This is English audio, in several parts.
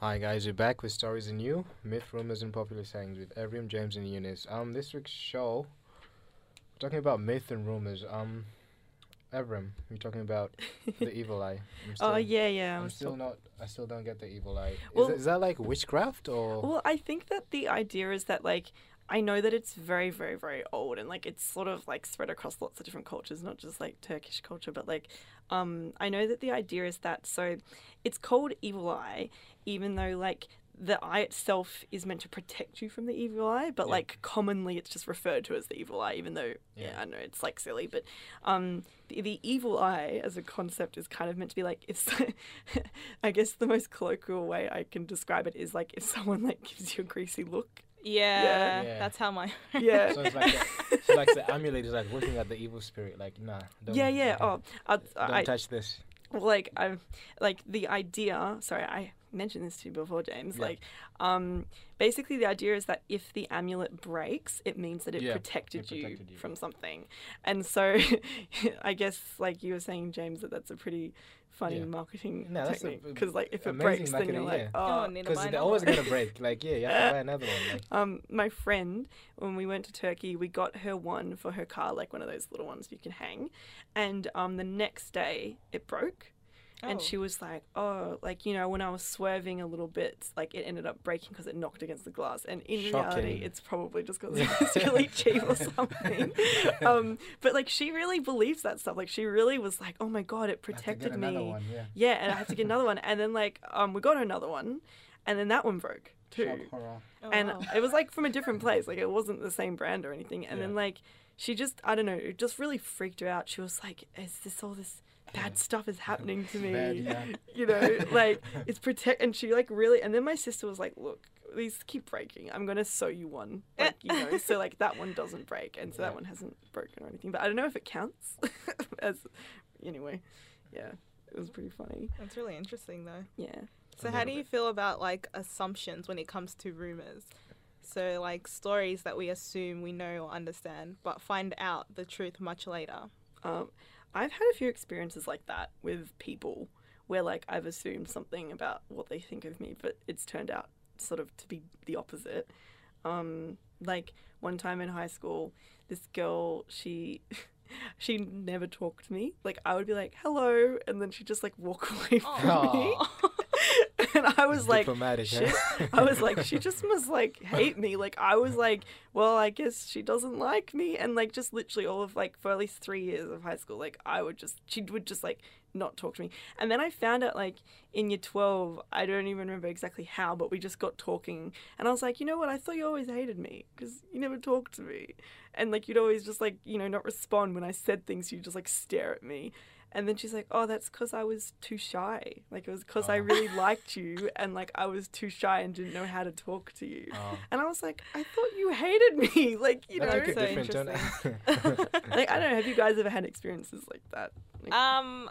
Hi guys, we're back with stories and you, myth, rumors, and popular sayings with Evrim, James, and Eunice. Um, this week's show, we're talking about myth and rumors. Um, Evrim, you're talking about the evil eye. I'm Oh yeah, yeah. I'm was still not. I still don't get the evil eye. Is, Well- that, is that like witchcraft or? Well, I think that the idea is that like I know that it's very, very, very old and like it's sort of like spread across lots of different cultures, not just like Turkish culture, but like um I know that the idea is that so it's called evil eye, even though like the eye itself is meant to protect you from the evil eye, but Yeah. like commonly it's just referred to as the evil eye, even though yeah, Yeah. I know it's like silly, but um the, the evil eye as a concept is kind of meant to be like if I guess the most colloquial way I can describe it is like if someone like gives you a greasy look. Yeah, Yeah. that's how my Yeah. so it's like, the, so like the amulet is like working at the evil spirit. Like, nah. Don't, yeah, yeah. okay, Oh, I, Don't I, touch this. well, like I'm like the idea. Sorry, I mentioned this to you before, James. Yeah. Like, um, basically the idea is that if the amulet breaks, it means that it Yeah, protected, it you protected you. from something. And so, I guess like you were saying, James, that that's a pretty funny Yeah. marketing No, that's technique because like if it breaks, then you're like, yeah. oh, Oh, Because buy they're always gonna break. Like, yeah, you have to buy another one. Like, Um, my friend, when we went to Turkey, we got her one for her car, like one of those little ones you can hang. And um, the next day, it broke. And Oh. she was like, "Oh, like you know, when I was swerving a little bit, like it ended up breaking because it knocked against the glass." And in reality, it's probably just because it's really cheap or something. um, but like she really believes that stuff. Like she really was like, "Oh my god, it I have to protected me." one, yeah. Yeah, and I had to get another one. And then like um, we got another one, and then that one broke too Shock horror. Oh, and wow. it was like from a different place like it wasn't the same brand or anything and then like she just i don't know it just really freaked her out she was like is this all this bad stuff is happening to me Bad, yeah. you know like it's protect and she like really and then my sister was like look these keep breaking i'm gonna sew you one like you know so like that one doesn't break and so Yeah. that one hasn't broken or anything but i don't know if it counts as anyway yeah it was pretty funny That's really interesting though. yeah So how do little you feel about like assumptions when it comes to rumors? So like stories that we assume we know or understand, but find out the truth much later. Um, I've had a few experiences like that with people where like I've assumed something about what they think of me, but it's turned out sort of to be the opposite. Um, like one time in high school, this girl she she never talked to me. Like I would be like hello, and then she'd just like walk away from me, and I was like. She? I was like, she just must like hate me. Like I was like, well, I guess she doesn't like me, and like just literally all of like for at least three years of high school, like I would just she would just like not talk to me, and then I found out like in year twelve, I don't even remember exactly how, but we just got talking, and I was like, you know what? I thought you always hated me because you never talked to me, and like you'd always just like you know not respond when I said things. You'd just like stare at me. And then she's like, "Oh, that's because I was too shy. Like it was because I Oh. really liked you, and like I was too shy and didn't know how to talk to you." Oh. And I was like, "I thought you hated me. Like you That know, took a so different turn. like I don't know. Have you guys ever had experiences like that? Like, Um,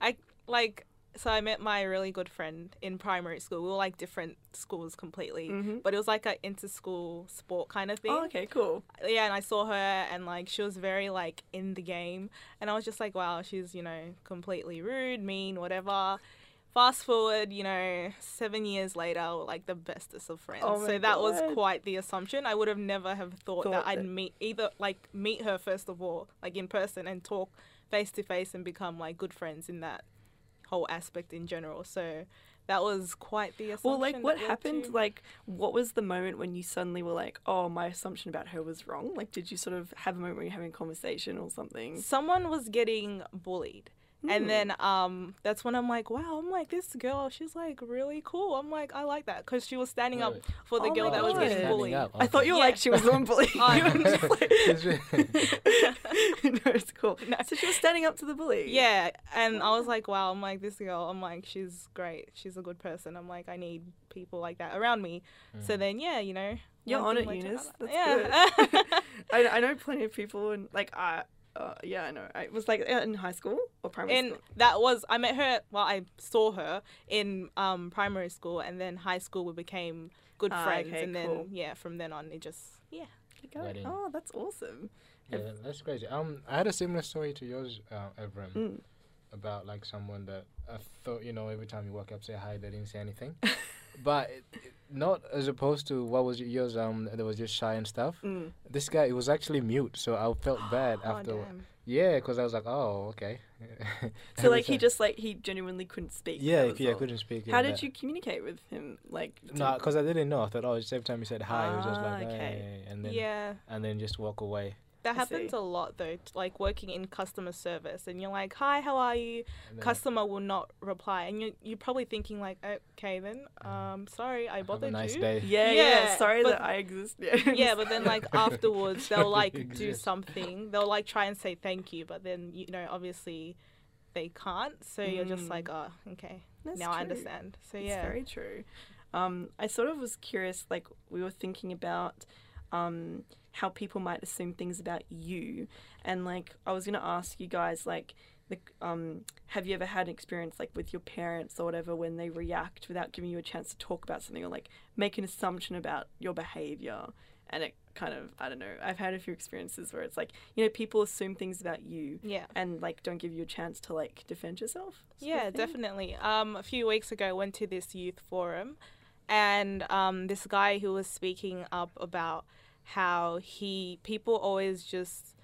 I like so I met my really good friend in primary school. We were like different schools completely, Mhm. but it was like an inter-school sport kind of thing. oh, okay, cool. yeah, and I saw her and like she was very like in the game, and I was just like, wow, she's you know completely rude, mean, whatever. Fast forward, you know, seven years later, we're like the bestest of friends. Oh so that was quite the assumption. I would have never have thought, Thought that I'd meet either like meet her first of all, like in person, and talk face to face and become like good friends in that whole aspect in general. So that was quite the assumption. Well, like, what happened? to- Like, what was the moment when you suddenly were like, "Oh, my assumption about her was wrong"? Like, did you sort of have a moment where you're having a conversation or something? someone was getting bullied. Hmm. And then um, that's when I'm like, wow, I'm like, this girl, she's like really cool. I'm like, I like that because she was standing up for the Oh girl my that was getting bullied. up. I thought you were Yeah. like she was the one bullying you. no. and just like- It's really- no, it's cool. No. So she was standing up to the bully. Yeah, and I was like, wow, I'm like, this girl, I'm like, she's great. She's a good person. I'm like, I need people like that around me. So then, yeah, you know. You're one on thing it, Eunice. That's yeah. I, I know plenty of people, and like I, uh, yeah, I know. It was like in high school or primary and school. that was I met her. Well, I saw her in um, primary school, and then high school we became good Ah, friends, okay, and then cool. yeah, from then on it just yeah. Right. Oh, that's awesome. yeah, that's crazy. Um, I had a similar story to yours, uh, Evrim, Mm. about like someone that I thought you know every time you walk up say hi they didn't say anything, but it, it- not as opposed to what was yours um that was just shy and stuff. Mm. This guy it was actually mute, so I felt bad Oh, after. damn. Yeah, because I was like, oh okay. So like he just like he genuinely couldn't speak. yeah yeah all. couldn't speak. How yeah, did you communicate with him? Like No, because I didn't know. I thought, oh, just every time he said hi, it was just Ah, like, okay. hey, and then yeah. and then just walk away. That I happens see. a lot though, like working in customer service, and you're like, "Hi, how are you?" Then Customer will not reply, and you you're probably thinking like, "Okay, then, um, sorry, I have bothered a nice you." day. Yeah, yeah. Yeah, Sorry but- that I exist. Yeah. Yeah, but then like afterwards, they'll like do something. They'll like try and say thank you, but then you know, obviously, they can't. So you're just Mm. like, "Oh, okay, That's now I understand." So yeah, It's very true. Um, I sort of was curious, like we were thinking about um, how people might assume things about you, and like I was gonna ask you guys, like, the, um, have you ever had an experience like with your parents or whatever when they react without giving you a chance to talk about something or like make an assumption about your behavior, and it kind of I don't know. I've had a few experiences where it's like you know people assume things about you. yeah. And like don't give you a chance to like defend yourself. Yeah, definitely. Um, a few weeks ago, I went to this youth forum, and um, this guy who was speaking up about how he people always just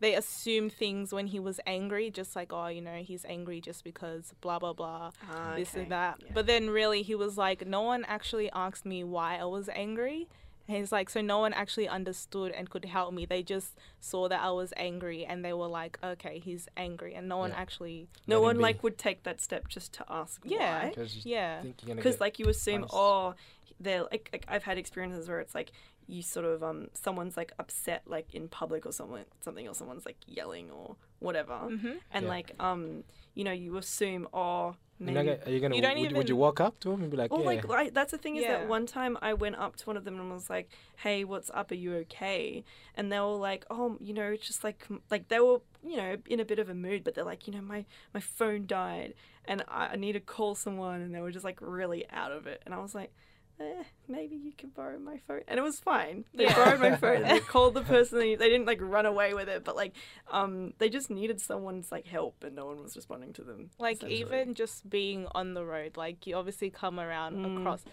they assume things when he was angry, just like oh, you know, he's angry just because blah blah blah, Ah, this okay. and that. Yeah. But then really, he was like, no one actually asked me why I was angry. And he's like, so no one actually understood and could help me. They just saw that I was angry, and they were like, okay, he's angry, and no one Yeah. actually, No Let him one be. like would take that step just to ask yeah, why. Yeah. think you're gonna Because like you assume, punished. oh, they're like, like I've had experiences where it's like you sort of um someone's like upset like in public or someone something or someone's like yelling or whatever, hmm and Yeah. like um you know you assume oh You're not maybe. gonna- are you gonna? You don't would, would you walk up to him and be like, Well, yeah, like, like that's the thing is Yeah. that one time I went up to one of them and was like, "Hey, what's up? Are you okay?" And they were like, "Oh, you know, it's just like like they were, you know, in a bit of a mood, but they're like, you know, my my phone died and I, I need to call someone, and they were just like really out of it, and I was like." Eh, maybe you can borrow my phone, and it was fine. They Yeah. borrowed my phone. They called the person. They, they didn't like run away with it, but like, um, they just needed someone's like help, and no one was responding to them. like even just being on the road like you obviously come around Mm. across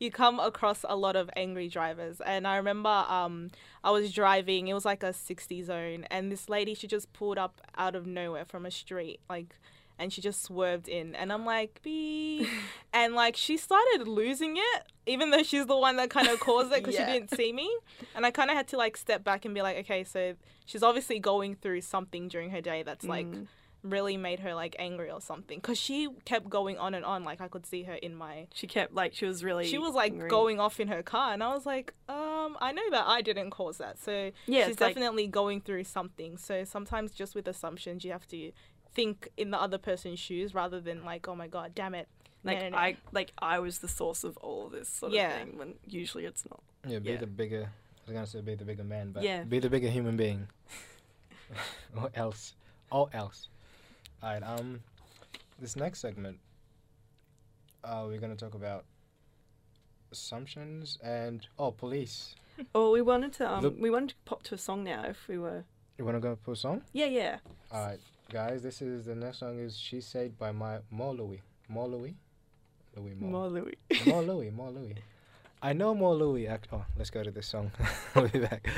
you come across a lot of angry drivers and i remember um i was driving it was like a 60 zone and this lady she just pulled up out of nowhere from a street like and she just swerved in and i'm like beep and like she started losing it even though she's the one that kind of caused it because Yeah. she didn't see me and i kind of had to like step back and be like okay so she's obviously going through something during her day that's like Mm. really made her like angry or something because she kept going on and on like i could see her in my she kept like she was really she was like angry. going off in her car and i was like um i know that i didn't cause that so Yeah, she's it's like- definitely going through something so sometimes just with assumptions you have to think in the other person's shoes rather than like oh my god damn it like no, no. I like I was the source of all of this sort Yeah. of thing when usually it's not. yeah, be yeah. the bigger. I was gonna say be the bigger man, but Yeah. be the bigger human being. or else, or else. All right. Um, this next segment. Uh, we're gonna talk about assumptions and oh, police. Oh, we wanted to um The- we wanted to pop to a song now if we were You wanna go for a song? yeah yeah All right, guys. This is the next song is "She Said" by my Mo Louis. Mo Louis. Louis Mo. more Louis. Mo Louis. Mo Louis. I know Mo Louis. Act- oh, let's go to this song. I'll be back.